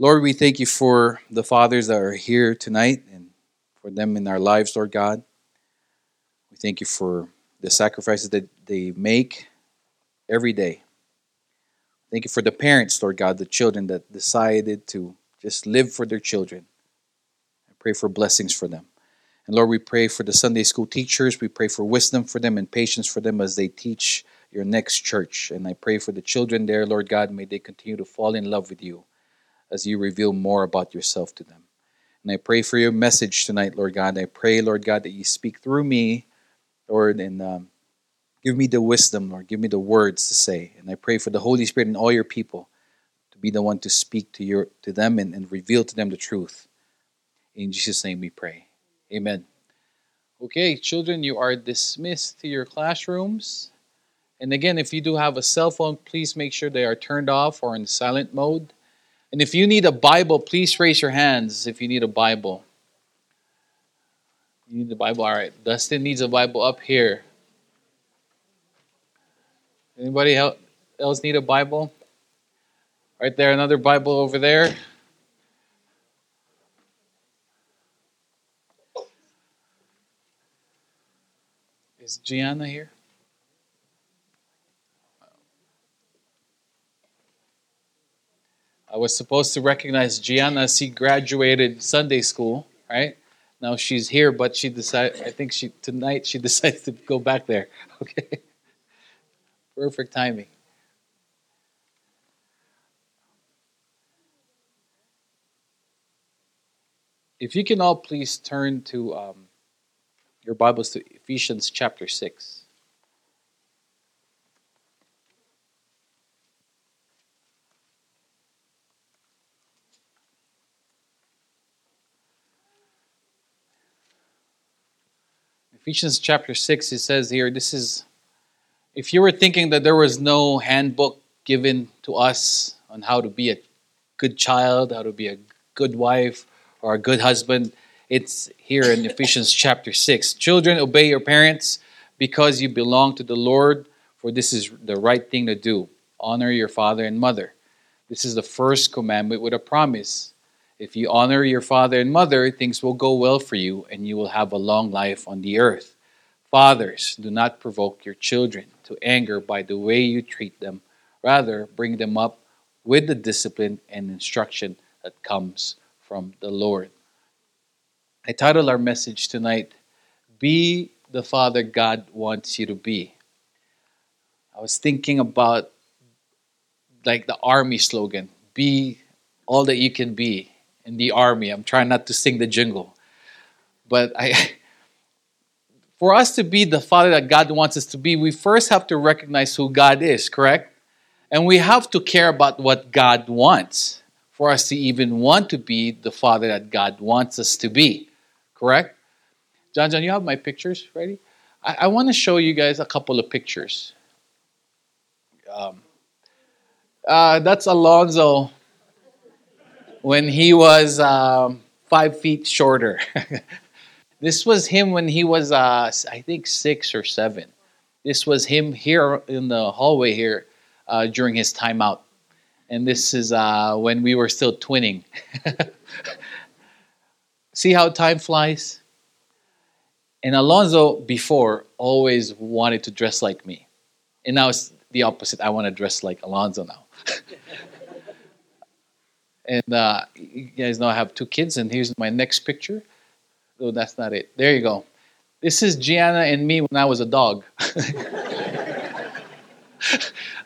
Lord, we thank you for the fathers that are here tonight and for them in our lives, Lord God. We thank you for the sacrifices that they make every day. Thank you for the parents, Lord God, the children that decided to just live for their children. I pray for blessings for them. And Lord, we pray for the Sunday school teachers. We pray for wisdom for them and patience for them as they teach your next church. And I pray for the children there, Lord God, may they continue to fall in love with you as you reveal more about yourself to them. And I pray for your message tonight, Lord God. I pray, Lord God, that you speak through me, Lord, and um, give me the wisdom, Lord. Give me the words to say. And I pray for the Holy Spirit and all your people to be the one to speak to your to them and, and reveal to them the truth. In Jesus' name we pray. Amen. Okay, children, you are dismissed to your classrooms. And again, if you do have a cell phone, please make sure they are turned off or in silent mode. And if you need a Bible, please raise your hands if you need a Bible. You need the Bible? All right. Dustin needs a Bible up here. Anybody else need a Bible? Right there, another Bible over there. Is Gianna here? Was supposed to recognize Gianna she graduated Sunday school, right? Now she's here, but she decided. I think she tonight she decides to go back there. Okay, perfect timing. If you can all please turn to um, your Bibles to Ephesians chapter 6. Ephesians chapter 6, it says here, this is, if you were thinking that there was no handbook given to us on how to be a good child, how to be a good wife, or a good husband, it's here in Ephesians chapter 6. Children, obey your parents because you belong to the Lord, for this is the right thing to do. Honor your father and mother. This is the first commandment with a promise. If you honor your father and mother, things will go well for you, and you will have a long life on the earth. Fathers, do not provoke your children to anger by the way you treat them. Rather, bring them up with the discipline and instruction that comes from the Lord. I title our message tonight, Be the Father God Wants You to Be. I was thinking about like the army slogan, be all that you can be in the army. I'm trying not to sing the jingle. But I for us to be the father that God wants us to be, we first have to recognize who God is, correct? And we have to care about what God wants for us to even want to be the father that God wants us to be correct? John, John, you have my pictures ready? I, I want to show you guys a couple of pictures. Um, uh, that's Alonzo when he was um, five feet shorter. this was him when he was, uh, I think, six or seven. This was him here in the hallway here uh, during his timeout. And this is uh, when we were still twinning. See how time flies? And Alonzo before always wanted to dress like me. And now it's the opposite. I want to dress like Alonzo now. and uh, you guys know I have two kids, and here's my next picture. Oh, that's not it. There you go. This is Gianna and me when I was a dog.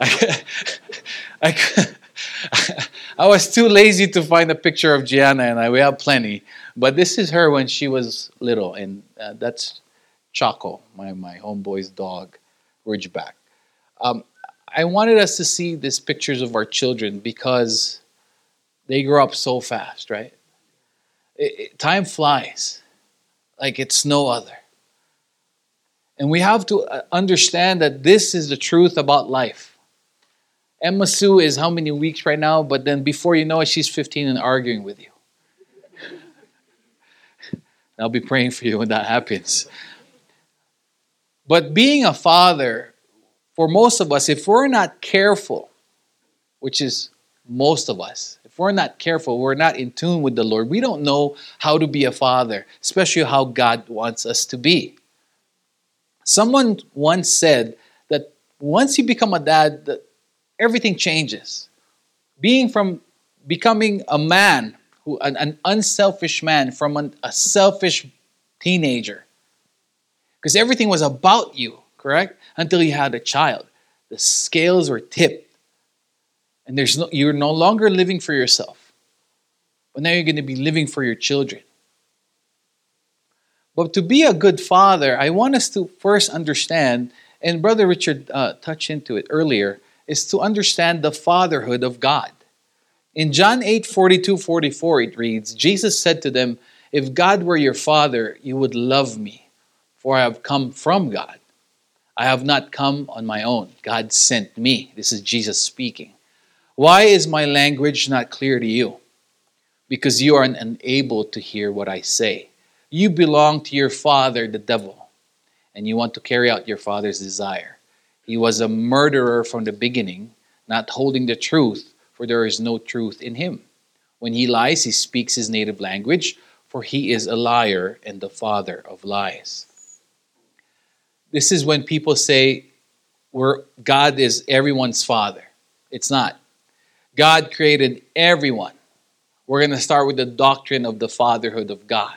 I, I, I was too lazy to find a picture of Gianna, and I, we have plenty. But this is her when she was little, and uh, that's Choco, my, my homeboy's dog, Ridgeback. Um, I wanted us to see these pictures of our children because they grow up so fast, right? It, it, time flies like it's no other. And we have to uh, understand that this is the truth about life Emma Sue is how many weeks right now, but then before you know it, she's 15 and arguing with you. I'll be praying for you when that happens. But being a father, for most of us, if we're not careful, which is most of us, if we're not careful, we're not in tune with the Lord, we don't know how to be a father, especially how God wants us to be. Someone once said that once you become a dad, that everything changes. Being from becoming a man, who an, an unselfish man from an, a selfish teenager. Because everything was about you, correct? Until you had a child. The scales were tipped. And there's no, you're no longer living for yourself. But now you're going to be living for your children. But to be a good father, I want us to first understand, and Brother Richard uh, touched into it earlier, is to understand the fatherhood of God. In John 8 42 44, it reads, Jesus said to them, If God were your father, you would love me, for I have come from God. I have not come on my own. God sent me. This is Jesus speaking. Why is my language not clear to you? Because you are unable to hear what I say. You belong to your father, the devil, and you want to carry out your father's desire. He was a murderer from the beginning, not holding the truth, for there is no truth in him. When he lies, he speaks his native language, for he is a liar and the father of lies. This is when people say we're, God is everyone's father. It's not. God created everyone. We're going to start with the doctrine of the fatherhood of God.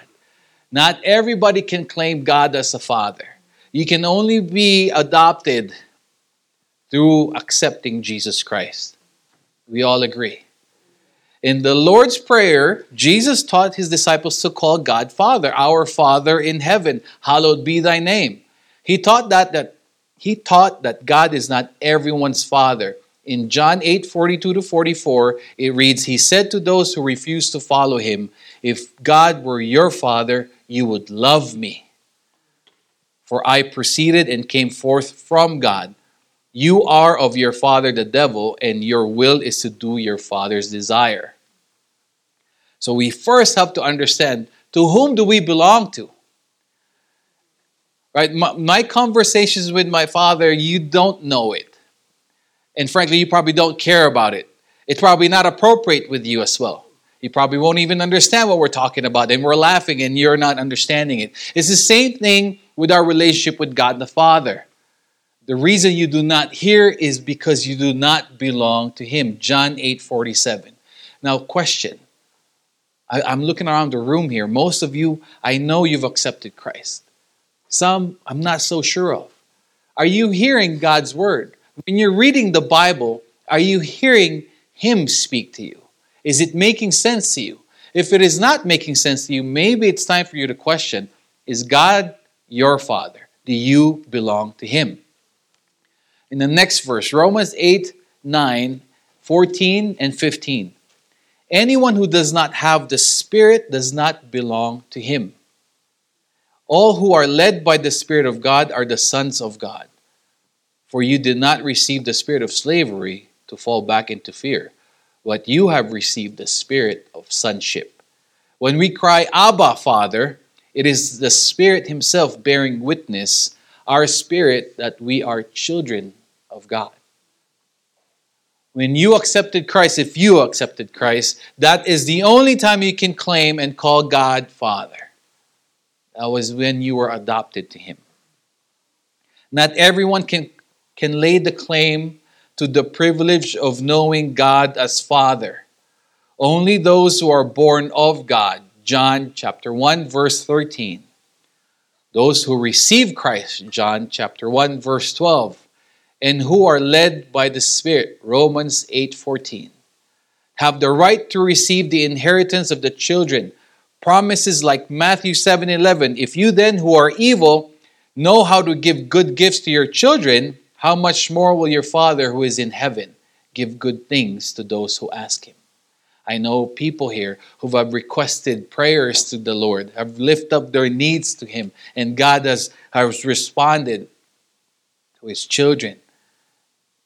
Not everybody can claim God as a father. You can only be adopted through accepting Jesus Christ. We all agree. In the Lord's Prayer, Jesus taught his disciples to call God Father, our Father in heaven, hallowed be thy name. He taught that, that he taught that God is not everyone's father. In John 8 42 to 44, it reads, He said to those who refused to follow him, If God were your father, you would love me. For I proceeded and came forth from God. You are of your father the devil, and your will is to do your father's desire. So we first have to understand to whom do we belong to? Right? My, my, conversations with my father, you don't know it. And frankly, you probably don't care about it. It's probably not appropriate with you as well. You probably won't even understand what we're talking about, and we're laughing and you're not understanding it. It's the same thing with our relationship with God the Father. The reason you do not hear is because you do not belong to Him. John 8 47. Now, question. I, I'm looking around the room here. Most of you, I know you've accepted Christ. Some I'm not so sure of. Are you hearing God's word? When you're reading the Bible, are you hearing Him speak to you? Is it making sense to you? If it is not making sense to you, maybe it's time for you to question Is God your Father? Do you belong to Him? In the next verse, Romans 8 9, 14, and 15. Anyone who does not have the Spirit does not belong to Him. All who are led by the Spirit of God are the sons of God. For you did not receive the spirit of slavery to fall back into fear but you have received the spirit of sonship. When we cry, Abba, Father, it is the Spirit Himself bearing witness, our spirit, that we are children of God. When you accepted Christ, if you accepted Christ, that is the only time you can claim and call God Father. That was when you were adopted to Him. Not everyone can, can lay the claim to the privilege of knowing God as Father. Only those who are born of God, John chapter 1 verse 13. Those who receive Christ, John chapter 1 verse 12, and who are led by the Spirit, Romans 8:14, have the right to receive the inheritance of the children. Promises like Matthew 7:11, if you then who are evil know how to give good gifts to your children, how much more will your Father who is in heaven give good things to those who ask him? I know people here who have requested prayers to the Lord, have lifted up their needs to Him, and God has, has responded to His children.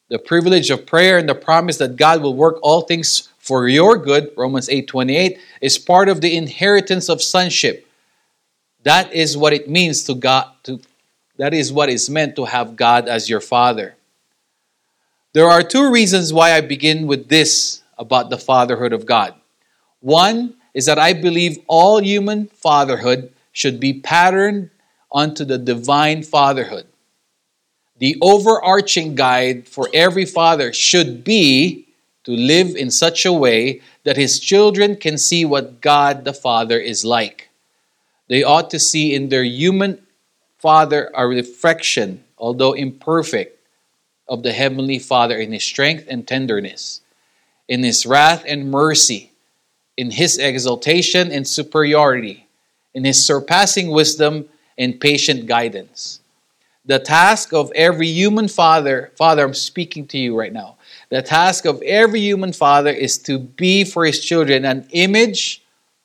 The privilege of prayer and the promise that God will work all things for your good, Romans 8 28, is part of the inheritance of sonship. That is what it means to God to that is what is meant to have God as your Father. There are two reasons why I begin with this about the fatherhood of God. One is that I believe all human fatherhood should be patterned onto the divine fatherhood. The overarching guide for every father should be to live in such a way that his children can see what God the Father is like. They ought to see in their human father a reflection, although imperfect, of the Heavenly Father in his strength and tenderness, in his wrath and mercy, in his exaltation and superiority, in his surpassing wisdom and patient guidance. The task of every human father, Father, I'm speaking to you right now. The task of every human father is to be for his children an image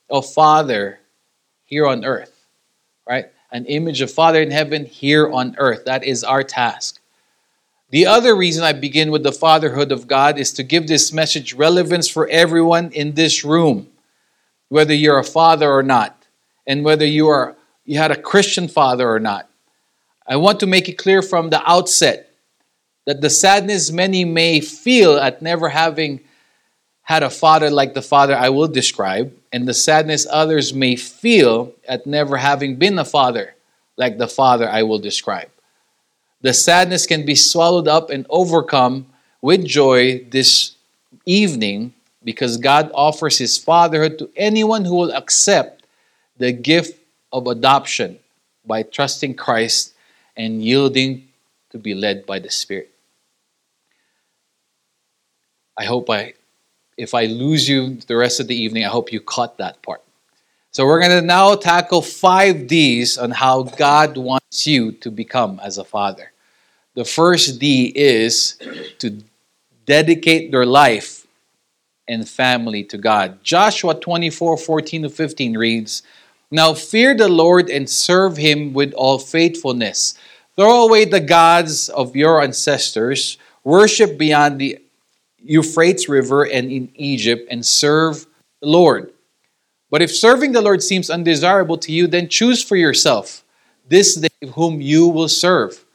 of Father here on earth, right? An image of Father in heaven here on earth. That is our task. The other reason I begin with the fatherhood of God is to give this message relevance for everyone in this room, whether you're a father or not, and whether you are you had a Christian father or not. I want to make it clear from the outset that the sadness many may feel at never having had a father like the father I will describe, and the sadness others may feel at never having been a father like the father I will describe. The sadness can be swallowed up and overcome with joy this evening because God offers His fatherhood to anyone who will accept the gift of adoption by trusting Christ and yielding to be led by the Spirit. I hope I, if I lose you the rest of the evening, I hope you caught that part. So we're going to now tackle five D's on how God wants you to become as a father. The first D is to dedicate your life and family to God. Joshua 24 14 to 15 reads, Now fear the Lord and serve him with all faithfulness. Throw away the gods of your ancestors, worship beyond the Euphrates River and in Egypt, and serve the Lord. But if serving the Lord seems undesirable to you, then choose for yourself this day whom you will serve,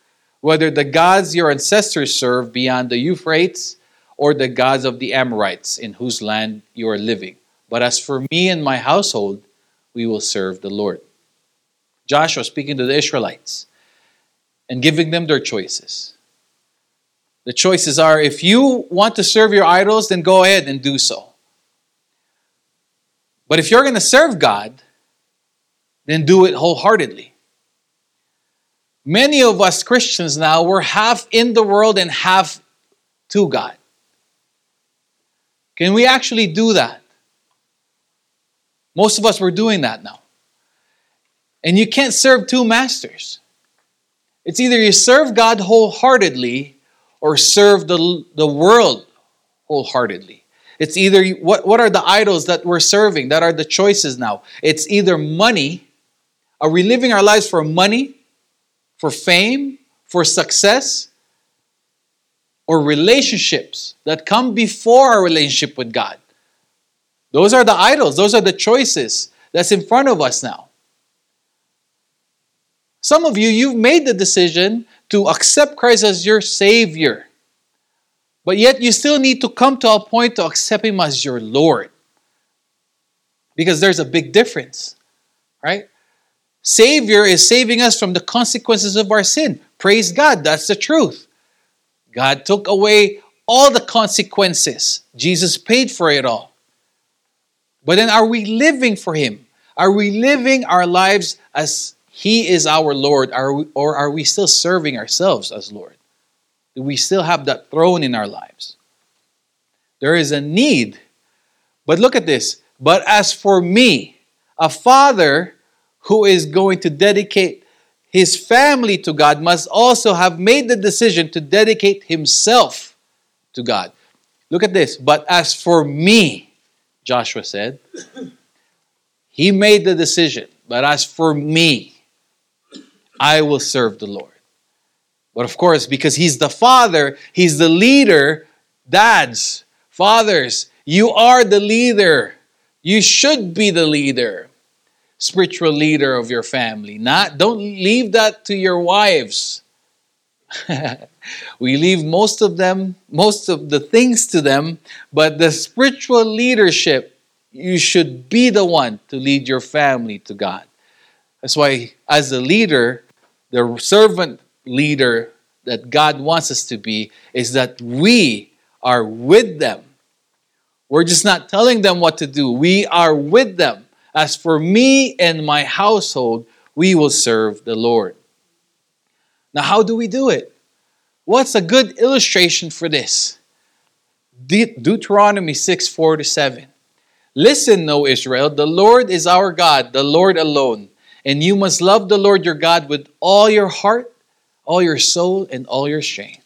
whether the gods your ancestors served beyond the Euphrates or the gods of the Amorites in whose land you are living. But as for me and my household, we will serve the Lord. Joshua speaking to the Israelites and giving them their choices. The choices are if you want to serve your idols, then go ahead and do so. But if you're going to serve God, then do it wholeheartedly. Many of us Christians now, we're half in the world and half to God. Can we actually do that? Most of us were doing that now. And you can't serve two masters. It's either you serve God wholeheartedly or serve the, the world wholeheartedly. It's either what, what are the idols that we're serving that are the choices now? It's either money. Are we living our lives for money, for fame, for success, or relationships that come before our relationship with God? Those are the idols, those are the choices that's in front of us now. Some of you, you've made the decision to accept Christ as your Savior. But yet you still need to come to a point to accept Him as your Lord. Because there's a big difference, right? Savior is saving us from the consequences of our sin. Praise God, that's the truth. God took away all the consequences, Jesus paid for it all. But then are we living for Him? Are we living our lives as he is our Lord, are we, or are we still serving ourselves as Lord? Do we still have that throne in our lives? There is a need. But look at this. But as for me, a father who is going to dedicate his family to God must also have made the decision to dedicate himself to God. Look at this. But as for me, Joshua said, he made the decision. But as for me, I will serve the Lord. But of course, because He's the Father, He's the leader, dads, fathers, you are the leader. You should be the leader, spiritual leader of your family. Not don't leave that to your wives. we leave most of them, most of the things to them, but the spiritual leadership, you should be the one to lead your family to God. That's why, as a leader, the servant leader that God wants us to be is that we are with them. We're just not telling them what to do, we are with them. As for me and my household, we will serve the Lord. Now, how do we do it? What's a good illustration for this? De- Deuteronomy 6 4 to 7. Listen, O Israel, the Lord is our God, the Lord alone. And you must love the Lord your God with all your heart, all your soul, and all your strength.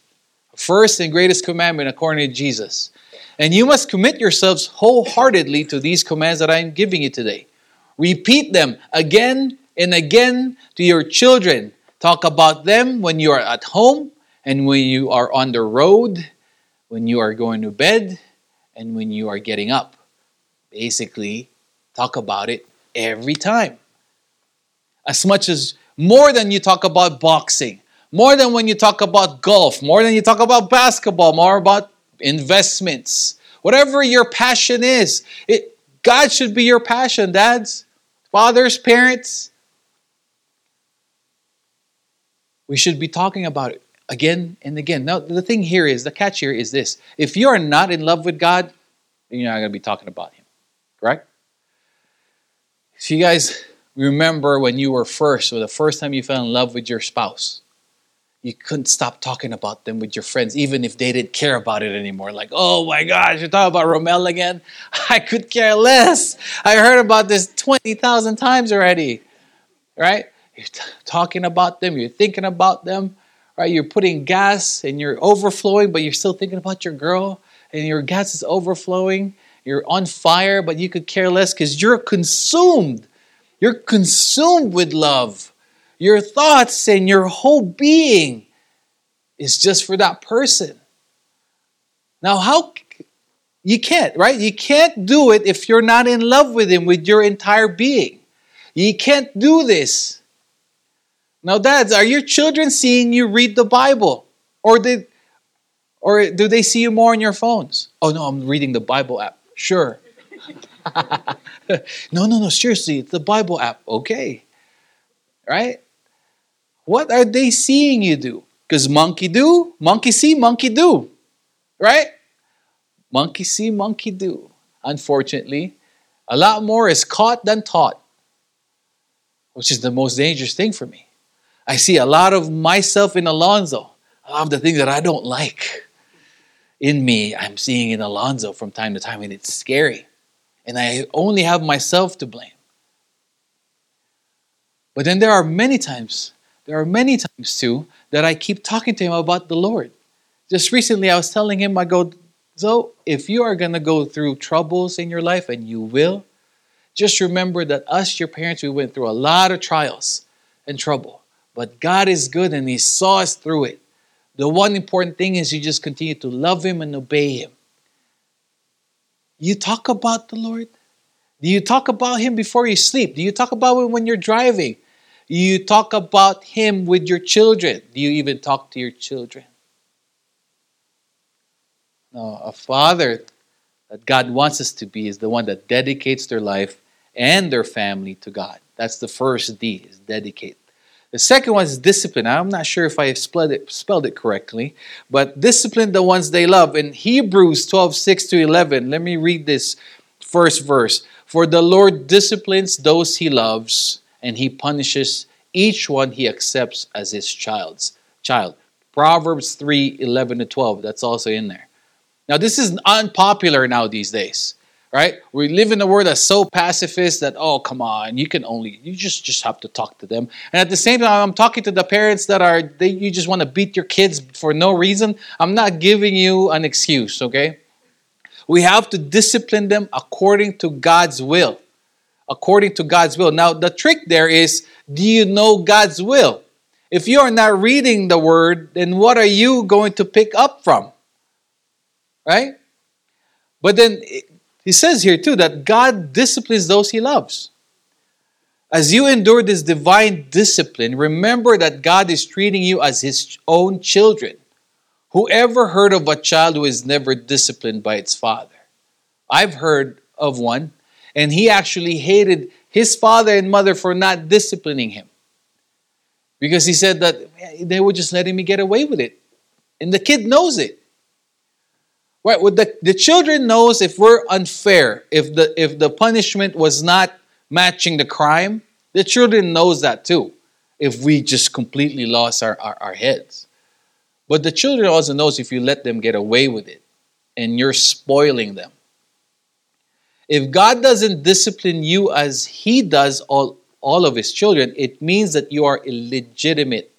First and greatest commandment according to Jesus. And you must commit yourselves wholeheartedly to these commands that I am giving you today. Repeat them again and again to your children. Talk about them when you are at home and when you are on the road, when you are going to bed, and when you are getting up. Basically, talk about it every time. As much as more than you talk about boxing, more than when you talk about golf, more than you talk about basketball, more about investments, whatever your passion is. It, God should be your passion, dads, fathers, parents. We should be talking about it again and again. Now, the thing here is the catch here is this if you are not in love with God, you're not going to be talking about Him, correct? If you guys remember when you were first, or the first time you fell in love with your spouse, you couldn't stop talking about them with your friends, even if they didn't care about it anymore. Like, oh my gosh, you're talking about Romel again? I could care less. I heard about this 20,000 times already, right? You're t- talking about them, you're thinking about them right? You're putting gas and you're overflowing, but you're still thinking about your girl, and your gas is overflowing. You're on fire, but you could care less because you're consumed. You're consumed with love. Your thoughts and your whole being is just for that person. Now, how you can't, right? You can't do it if you're not in love with him with your entire being. You can't do this now, dads, are your children seeing you read the Bible? Or did or do they see you more on your phones? Oh no, I'm reading the Bible app. Sure. No, no, no, seriously, it's the Bible app. Okay. Right? What are they seeing you do? Because monkey do, monkey see, monkey do. Right? Monkey see, monkey do. Unfortunately, a lot more is caught than taught, which is the most dangerous thing for me. I see a lot of myself in Alonzo. A lot of the things that I don't like in me, I'm seeing in Alonzo from time to time, and it's scary. And I only have myself to blame. But then there are many times, there are many times too, that I keep talking to him about the Lord. Just recently, I was telling him, I go, so if you are going to go through troubles in your life, and you will, just remember that us, your parents, we went through a lot of trials and trouble. But God is good and He saw us through it. The one important thing is you just continue to love Him and obey Him. You talk about the Lord? Do you talk about Him before you sleep? Do you talk about Him when you're driving? Do you talk about Him with your children? Do you even talk to your children? No, a father that God wants us to be is the one that dedicates their life and their family to God. That's the first D, is dedicate. The second one is discipline. I'm not sure if I spelled it, spelled it correctly, but discipline the ones they love. In Hebrews 12, 6 to 11, let me read this first verse. For the Lord disciplines those he loves, and he punishes each one he accepts as his child's child. Proverbs 3, 11 to 12. That's also in there. Now, this is unpopular now these days right? We live in a world that's so pacifist that oh come on, you can only you just just have to talk to them. And at the same time, I'm talking to the parents that are they you just want to beat your kids for no reason. I'm not giving you an excuse, okay? We have to discipline them according to God's will. According to God's will. Now, the trick there is do you know God's will? If you are not reading the word, then what are you going to pick up from? Right? But then he says here too that God disciplines those he loves. As you endure this divine discipline, remember that God is treating you as his own children. Whoever heard of a child who is never disciplined by its father? I've heard of one, and he actually hated his father and mother for not disciplining him. Because he said that they were just letting me get away with it. And the kid knows it. Right? Well, the, the children knows if we're unfair, if the if the punishment was not matching the crime, the children knows that too. If we just completely lost our, our, our heads. But the children also knows if you let them get away with it and you're spoiling them. If God doesn't discipline you as He does all, all of His children, it means that you are illegitimate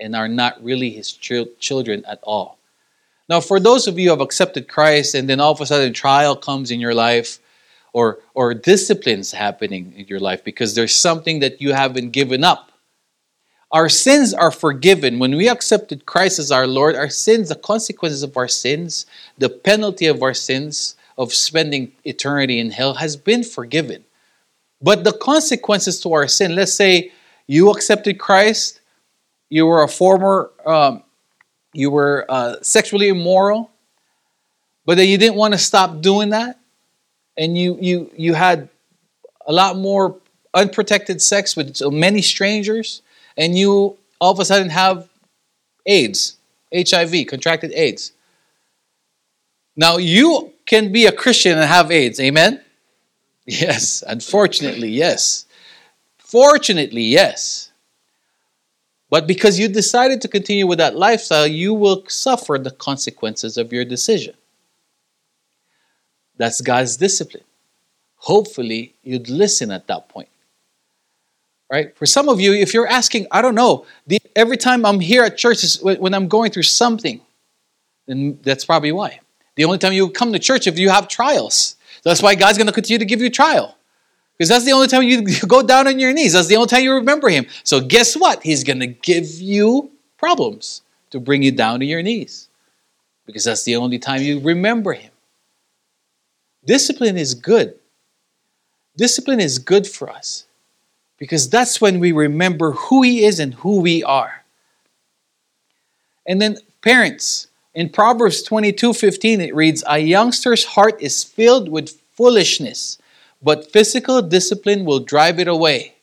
and are not really His ch- children at all. Now, for those of you who have accepted Christ and then all of a sudden trial comes in your life or, or disciplines happening in your life because there's something that you haven't given up, our sins are forgiven. When we accepted Christ as our Lord, our sins, the consequences of our sins, the penalty of our sins, of spending eternity in hell, has been forgiven. But the consequences to our sin, let's say you accepted Christ, you were a former um, you were uh, sexually immoral, but then you didn't want to stop doing that, and you you you had a lot more unprotected sex with many strangers, and you all of a sudden have AIDS, HIV, contracted AIDS. Now you can be a Christian and have AIDS, amen? Yes, unfortunately, yes. Fortunately, yes. But because you decided to continue with that lifestyle, you will suffer the consequences of your decision. That's God's discipline. Hopefully, you'd listen at that point. Right? For some of you, if you're asking, I don't know, the, every time I'm here at church is when I'm going through something, then that's probably why. The only time you come to church if you have trials. That's why God's going to continue to give you trial. Because that's the only time you go down on your knees. That's the only time you remember Him. So, guess what? He's going to give you problems to bring you down to your knees. Because that's the only time you remember Him. Discipline is good. Discipline is good for us. Because that's when we remember who He is and who we are. And then, parents, in Proverbs 22 15, it reads, A youngster's heart is filled with foolishness but physical discipline will drive it away.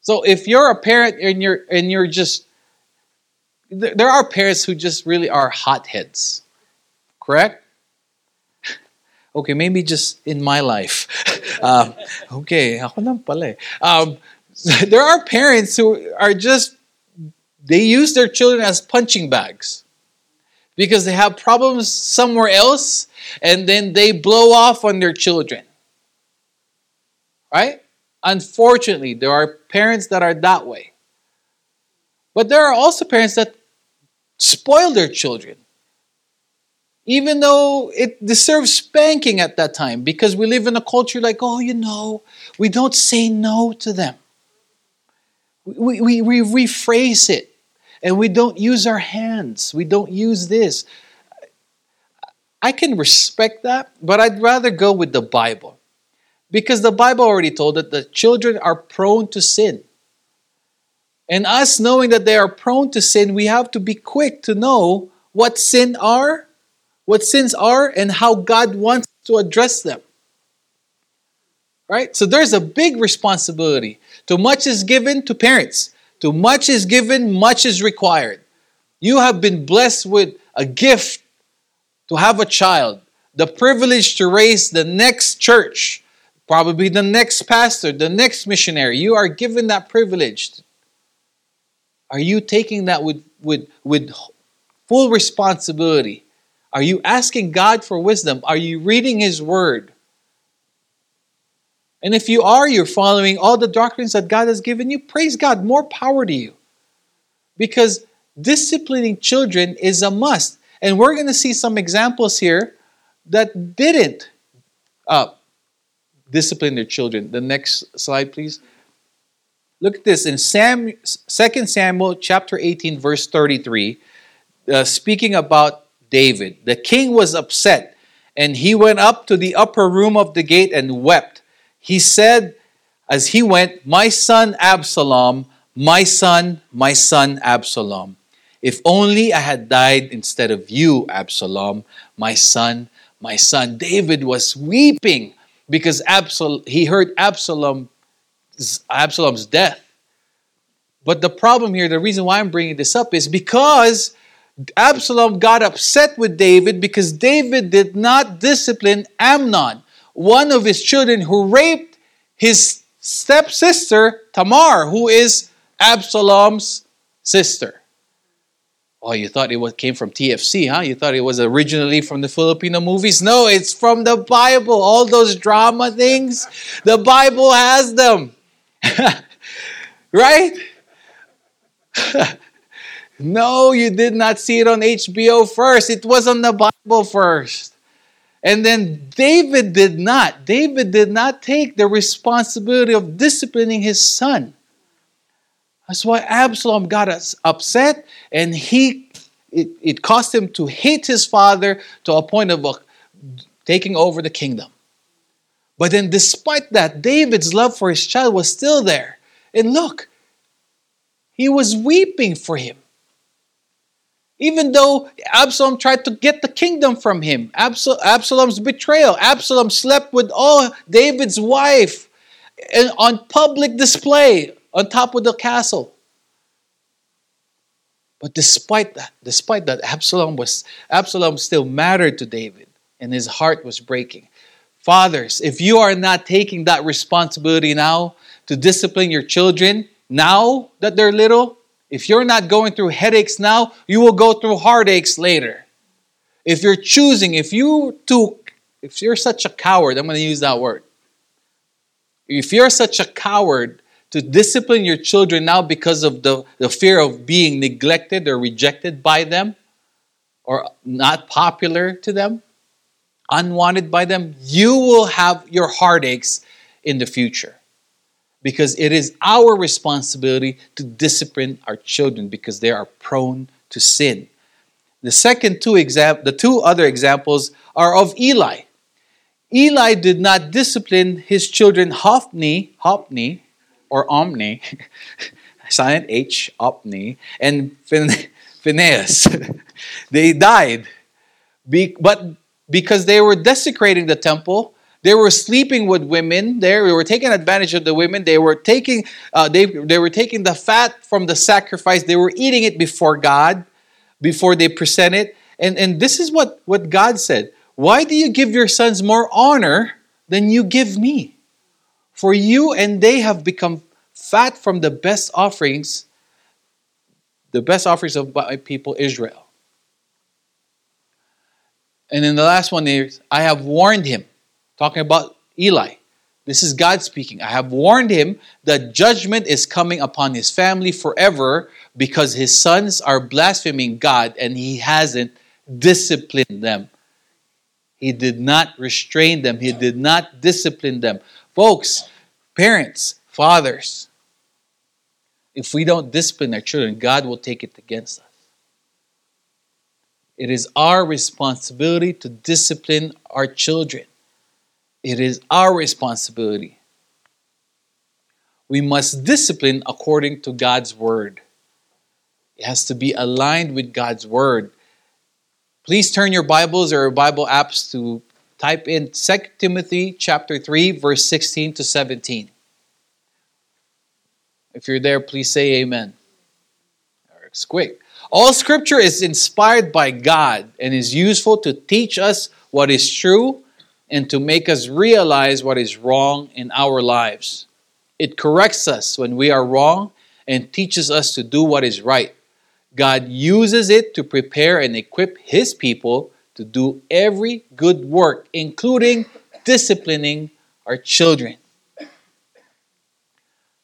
So if you're a parent and you're and you're just there are parents who just really are hotheads. Correct? Okay, maybe just in my life. Um, okay, ako pala. Um, there are parents who are just they use their children as punching bags because they have problems somewhere else and then they blow off on their children. Right? Unfortunately, there are parents that are that way. But there are also parents that spoil their children. Even though it deserves spanking at that time, because we live in a culture like, oh, you know, we don't say no to them. We, we, we rephrase it and we don't use our hands. We don't use this. I can respect that, but I'd rather go with the Bible. Because the Bible already told that the children are prone to sin. And us knowing that they are prone to sin, we have to be quick to know what sin are, what sins are, and how God wants to address them. Right? So there's a big responsibility. Too much is given to parents. Too much is given, much is required. You have been blessed with a gift to have a child, the privilege to raise the next church, probably the next pastor, the next missionary. You are given that privilege. Are you taking that with, with, with full responsibility? Are you asking God for wisdom? Are you reading His Word? And if you are, you're following all the doctrines that God has given you, praise God, more power to you. Because disciplining children is a must. And we're going to see some examples here that didn't uh, discipline their children. The next slide, please. Look at this in Sam, 2 Samuel chapter 18, verse 33, uh, speaking about David. The king was upset, and he went up to the upper room of the gate and wept. He said, as he went, My son Absalom, my son, my son Absalom. If only I had died instead of you, Absalom, my son, my son. David was weeping because Absalom, he heard Absalom, Absalom's death. But the problem here, the reason why I'm bringing this up is because Absalom got upset with David because David did not discipline Amnon, one of his children who raped his stepsister Tamar, who is Absalom's sister. Oh, you thought it was, came from TFC, huh? You thought it was originally from the Filipino movies? No, it's from the Bible. All those drama things, the Bible has them. right? no, you did not see it on HBO first. It was on the Bible first. And then David did not. David did not take the responsibility of disciplining his son. That's why Absalom got upset and he it, it caused him to hate his father to a point of uh, taking over the kingdom. But then, despite that, David's love for his child was still there. And look, he was weeping for him. Even though Absalom tried to get the kingdom from him, Absal- Absalom's betrayal, Absalom slept with all David's wife and on public display on top of the castle. But despite that, despite that, Absalom was Absalom still mattered to David, and his heart was breaking. Fathers, if you are not taking that responsibility now to discipline your children, now that they're little, if you're not going through headaches now, you will go through heartaches later. If you're choosing, if you took, if you're such a coward, I'm going to use that word. If you're such a coward to discipline your children now because of the, the fear of being neglected or rejected by them or not popular to them, unwanted by them, you will have your heartaches in the future because it is our responsibility to discipline our children because they are prone to sin. The second two exam- the two other examples are of Eli. Eli did not discipline his children Hophni, Hophni, or Omni, silent H, Opni, and Phineas. they died. Be- but because they were desecrating the temple, they were sleeping with women. There, they were taking advantage of the women. They were taking, uh, they, they were taking the fat from the sacrifice. They were eating it before God, before they present it. And, and this is what, what God said. Why do you give your sons more honor than you give me? For you and they have become fat from the best offerings, the best offerings of my people Israel. And then the last one is, I have warned him talking about Eli. This is God speaking. I have warned him that judgment is coming upon his family forever because his sons are blaspheming God and he hasn't disciplined them. He did not restrain them, he did not discipline them. Folks, parents, fathers, if we don't discipline our children, God will take it against us. It is our responsibility to discipline our children. It is our responsibility. We must discipline according to God's word. It has to be aligned with God's word. Please turn your Bibles or Bible apps to type in 2 Timothy chapter 3 verse 16 to 17. If you're there, please say amen. It's quick. All scripture is inspired by God and is useful to teach us what is true and to make us realize what is wrong in our lives. It corrects us when we are wrong and teaches us to do what is right. God uses it to prepare and equip His people to do every good work, including disciplining our children.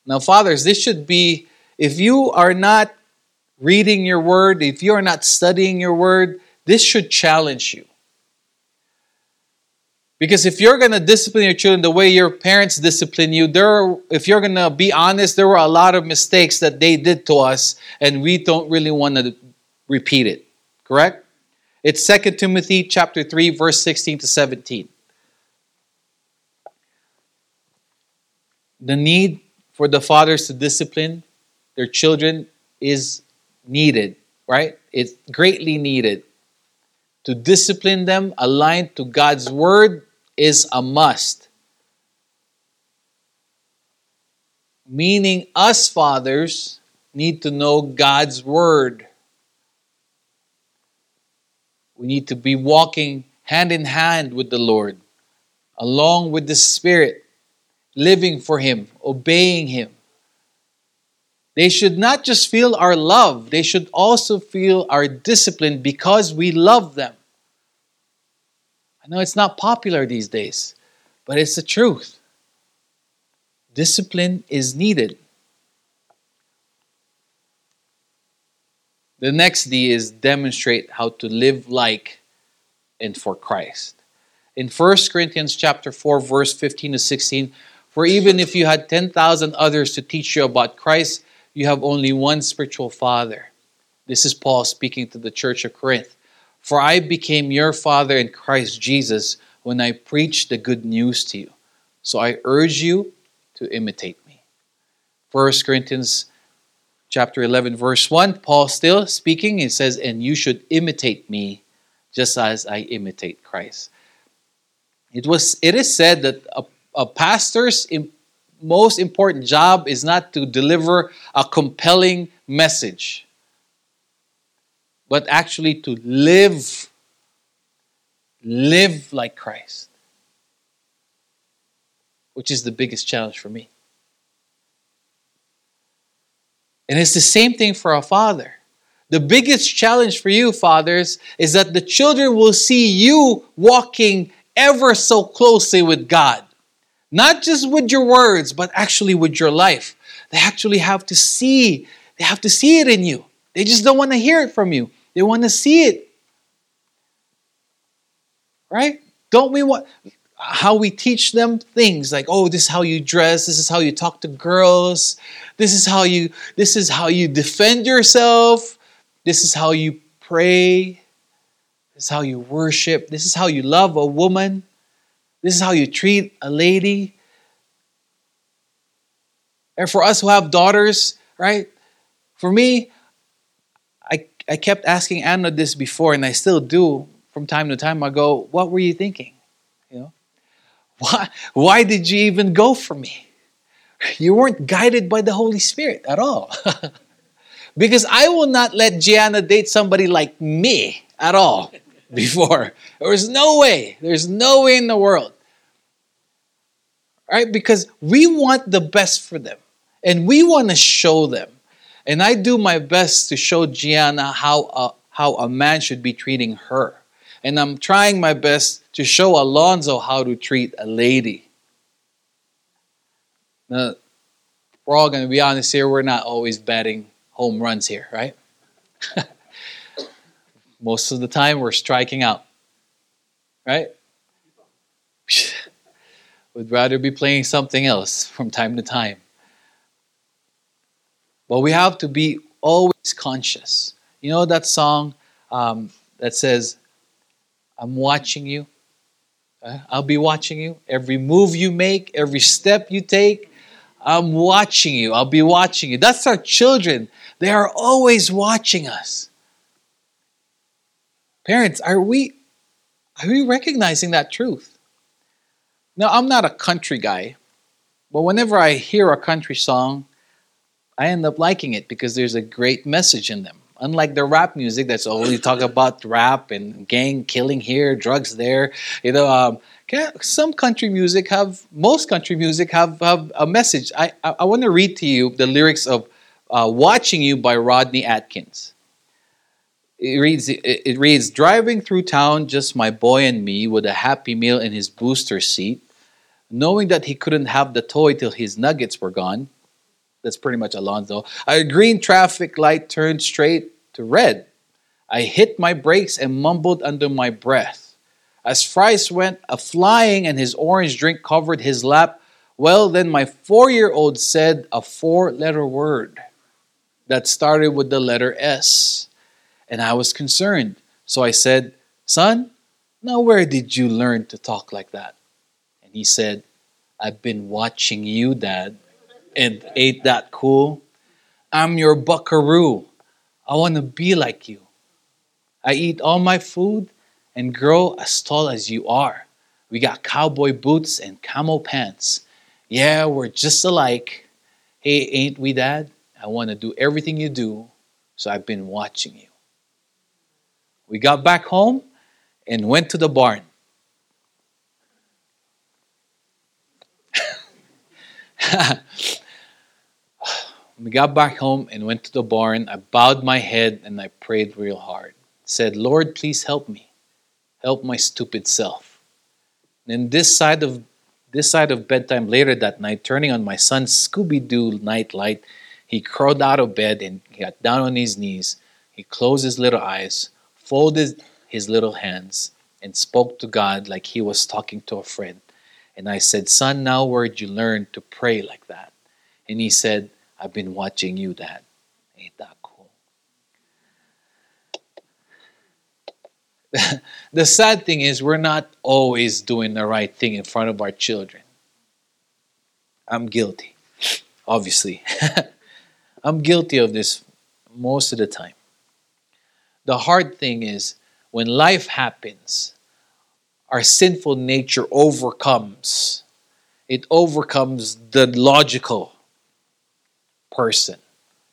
Now, fathers, this should be, if you are not reading your word, if you are not studying your word, this should challenge you. Because if you're going to discipline your children the way your parents discipline you, there are, if you're going to be honest, there were a lot of mistakes that they did to us, and we don't really want to repeat it. Correct? It's 2 Timothy chapter 3, verse 16 to 17. The need for the fathers to discipline their children is needed right? It's greatly needed. To discipline them aligned to God's word is a must. Meaning, us fathers need to know God's word. We need to be walking hand in hand with the Lord, along with the Spirit, living for Him, obeying Him. They should not just feel our love, they should also feel our discipline because we love them. I know it's not popular these days, but it's the truth. Discipline is needed. The next D is demonstrate how to live like and for Christ. In 1 Corinthians chapter 4 verse 15 to 16, for even if you had 10,000 others to teach you about Christ, you have only one spiritual father. This is Paul speaking to the church of Corinth. For I became your father in Christ Jesus when I preached the good news to you. So I urge you to imitate me. 1 Corinthians chapter 11 verse 1, Paul still speaking, he says, "And you should imitate me just as I imitate Christ." It was it is said that a, a pastor's most important job is not to deliver a compelling message, but actually to live live like Christ, which is the biggest challenge for me. And it's the same thing for a father. The biggest challenge for you, fathers, is that the children will see you walking ever so closely with God. Not just with your words, but actually with your life. They actually have to see, they have to see it in you. They just don't want to hear it from you. They want to see it. Right? Don't we want how we teach them things like, oh, this is how you dress, this is how you talk to girls, this is how you this is how you defend yourself, this is how you pray, this is how you worship, this is how you love a woman. This is how you treat a lady. And for us who have daughters, right? For me, I, I kept asking Anna this before, and I still do from time to time. I go, What were you thinking? Why, why did you even go for me? You weren't guided by the Holy Spirit at all. because I will not let Gianna date somebody like me at all before. There's no way. There's no way in the world. Right? Because we want the best for them and we want to show them. And I do my best to show Gianna how a, how a man should be treating her. And I'm trying my best to show Alonzo how to treat a lady. Now, we're all going to be honest here, we're not always batting home runs here, right? Most of the time, we're striking out. Right? Would rather be playing something else from time to time. But we have to be always conscious. You know that song um, that says, I'm watching you? Uh, I'll be watching you. Every move you make, every step you take, I'm watching you. I'll be watching you. That's our children. They are always watching us. Parents, are we are we recognizing that truth? Now, I'm not a country guy, but whenever I hear a country song, I end up liking it because there's a great message in them. Unlike the rap music that's only talk about rap and gang killing here, drugs there. You know, um, some country music have most country music have, have a message. I I, I want to read to you the lyrics of uh, "Watching You" by Rodney Atkins it reads it reads driving through town just my boy and me with a happy meal in his booster seat knowing that he couldn't have the toy till his nuggets were gone that's pretty much alonzo a green traffic light turned straight to red i hit my brakes and mumbled under my breath as fries went a flying and his orange drink covered his lap well then my four-year-old said a four-letter word that started with the letter s and I was concerned. So I said, Son, now where did you learn to talk like that? And he said, I've been watching you, Dad. And ain't that cool? I'm your buckaroo. I want to be like you. I eat all my food and grow as tall as you are. We got cowboy boots and camel pants. Yeah, we're just alike. Hey, ain't we, Dad? I want to do everything you do, so I've been watching you. We got back home and went to the barn. we got back home and went to the barn. I bowed my head and I prayed real hard. Said, Lord, please help me. Help my stupid self. And this side of this side of bedtime later that night, turning on my son's Scooby Doo night light, he crawled out of bed and got down on his knees. He closed his little eyes, folded his little hands, and spoke to God like he was talking to a friend. And I said, Son, now where'd you learn to pray like that? And he said, I've been watching you, Dad. Ain't that cool? the sad thing is, we're not always doing the right thing in front of our children. I'm guilty, obviously. I'm guilty of this most of the time. The hard thing is when life happens, our sinful nature overcomes. It overcomes the logical person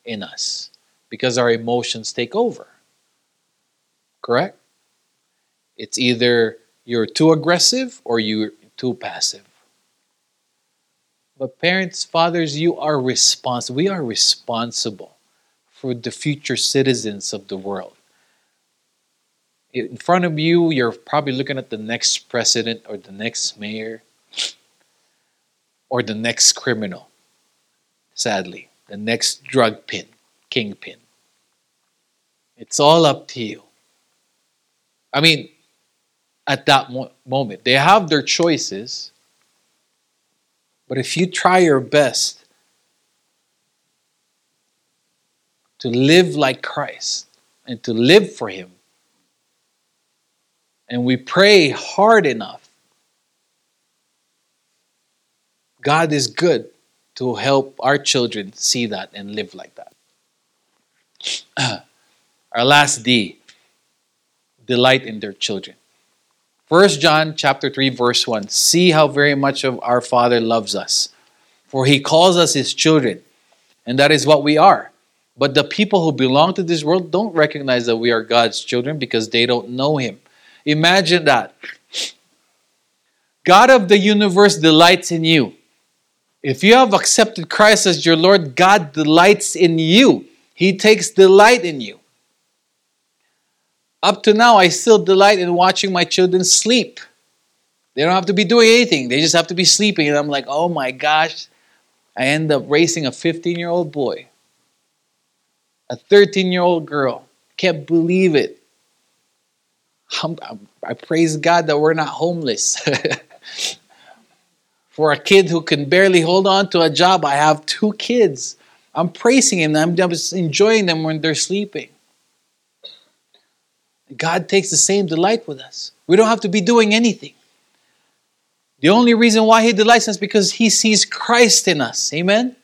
in us because our emotions take over. Correct? It's either you're too aggressive or you're too passive. But parents, fathers, you are responsible. We are responsible for the future citizens of the world. In front of you, you're probably looking at the next president or the next mayor or the next criminal, sadly, the next drug pin, kingpin. It's all up to you. I mean, at that mo- moment, they have their choices but if you try your best to live like Christ and to live for Him, and we pray hard enough, God is good to help our children see that and live like that. our last D delight in their children. First John chapter 3 verse 1. See how very much of our Father loves us. For he calls us his children, and that is what we are. But the people who belong to this world don't recognize that we are God's children because they don't know him. Imagine that. God of the universe delights in you. If you have accepted Christ as your Lord, God delights in you. He takes delight in you. Up to now, I still delight in watching my children sleep. They don't have to be doing anything, they just have to be sleeping. And I'm like, oh my gosh, I end up raising a 15 year old boy, a 13 year old girl. Can't believe it. I'm, I'm, I praise God that we're not homeless. For a kid who can barely hold on to a job, I have two kids. I'm praising Him. I'm just enjoying them when they're sleeping. God takes the same delight with us. We don't have to be doing anything. The only reason why He delights us because He sees Christ in us. Amen?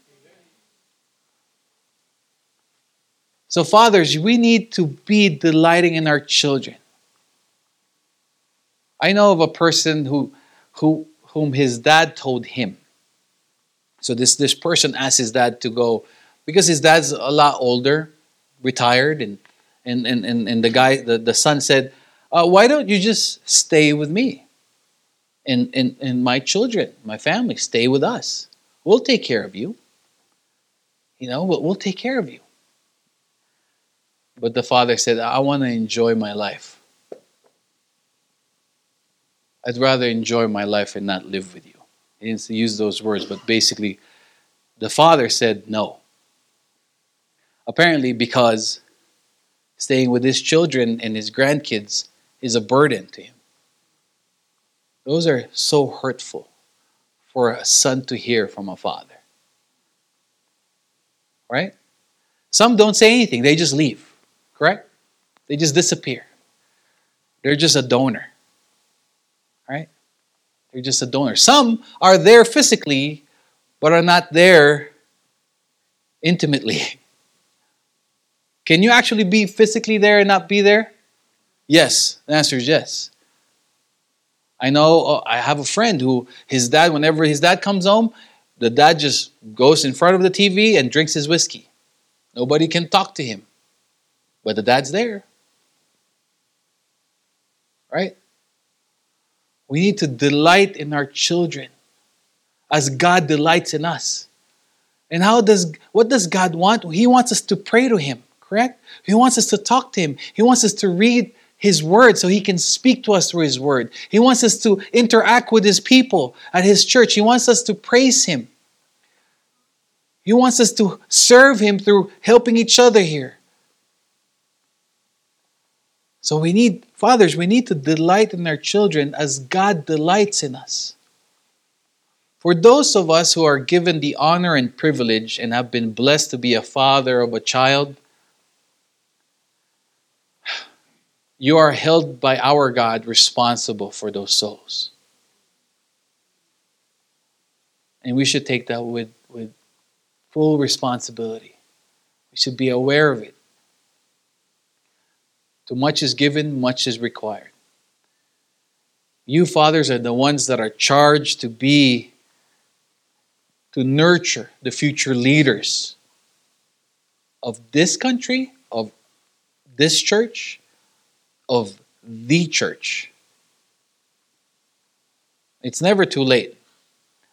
So, fathers, we need to be delighting in our children. I know of a person who, who, whom his dad told him. So this, this person asked his dad to go because his dad's a lot older, retired, and and, and, and, and the guy, the, the son said, uh, Why don't you just stay with me? And, and, and my children, my family, stay with us. We'll take care of you. You know, we'll, we'll take care of you. But the father said, I want to enjoy my life. I'd rather enjoy my life and not live with you. He didn't use those words, but basically, the father said no. Apparently, because staying with his children and his grandkids is a burden to him. Those are so hurtful for a son to hear from a father. Right? Some don't say anything, they just leave. Correct? They just disappear. They're just a donor. Right? They're just a donor. Some are there physically, but are not there intimately. Can you actually be physically there and not be there? Yes. The answer is yes. I know uh, I have a friend who his dad, whenever his dad comes home, the dad just goes in front of the TV and drinks his whiskey. Nobody can talk to him, but the dad's there. Right? We need to delight in our children as God delights in us. And how does what does God want? He wants us to pray to him, correct? He wants us to talk to him. He wants us to read his word so he can speak to us through his word. He wants us to interact with his people at his church. He wants us to praise him. He wants us to serve him through helping each other here. So we need, fathers, we need to delight in our children as God delights in us. For those of us who are given the honor and privilege and have been blessed to be a father of a child, you are held by our God responsible for those souls. And we should take that with, with full responsibility. We should be aware of it. To much is given, much is required. You fathers are the ones that are charged to be, to nurture the future leaders of this country, of this church, of the church. It's never too late.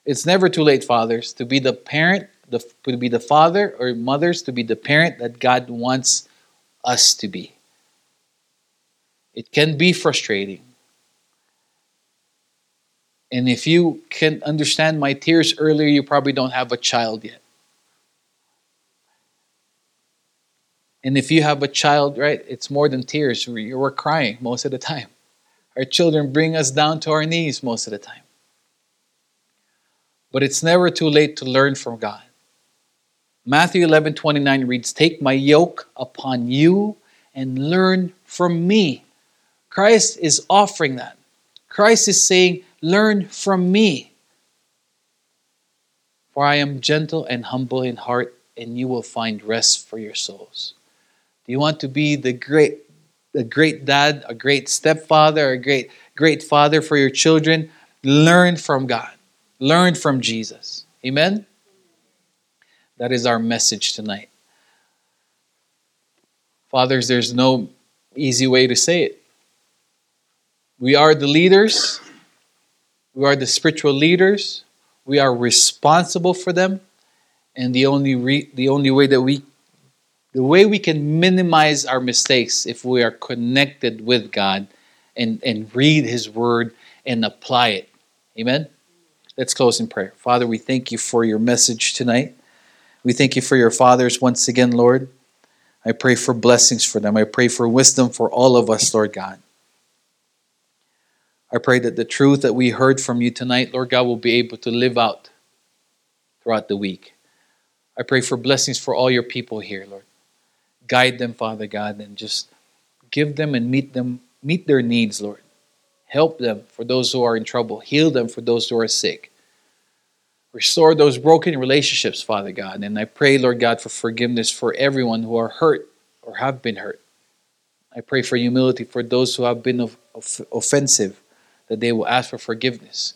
It's never too late, fathers, to be the parent, the, to be the father or mothers, to be the parent that God wants us to be. It can be frustrating. And if you can understand my tears earlier, you probably don't have a child yet. And if you have a child, right, it's more than tears. We're crying most of the time. Our children bring us down to our knees most of the time. But it's never too late to learn from God. Matthew 11 29 reads, Take my yoke upon you and learn from me, Christ is offering that. Christ is saying, Learn from me. For I am gentle and humble in heart, and you will find rest for your souls. Do you want to be the great, the great dad, a great stepfather, a great, great father for your children? Learn from God. Learn from Jesus. Amen? That is our message tonight. Fathers, there's no easy way to say it. We are the leaders, we are the spiritual leaders, we are responsible for them, and the only re- the only way that we the way we can minimize our mistakes if we are connected with God and, and read His Word and apply it. Amen? Let's close in prayer. Father, we thank you for your message tonight. We thank you for your fathers once again, Lord. I pray for blessings for them. I pray for wisdom for all of us, Lord God. I pray that the truth that we heard from you tonight, Lord God, will be able to live out throughout the week. I pray for blessings for all your people here, Lord. Guide them, Father God, and just give them and meet them, meet their needs, Lord. Help them for those who are in trouble. Heal them for those who are sick. Restore those broken relationships, Father God. And I pray, Lord God, for forgiveness for everyone who are hurt or have been hurt. I pray for humility for those who have been offensive that they will ask for forgiveness.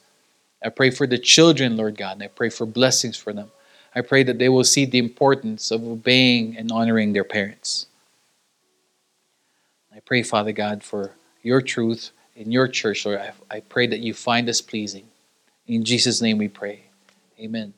I pray for the children, Lord God, and I pray for blessings for them. I pray that they will see the importance of obeying and honoring their parents. I pray, Father God, for your truth in your church, Lord. I, I pray that you find us pleasing. In Jesus' name we pray. Amen.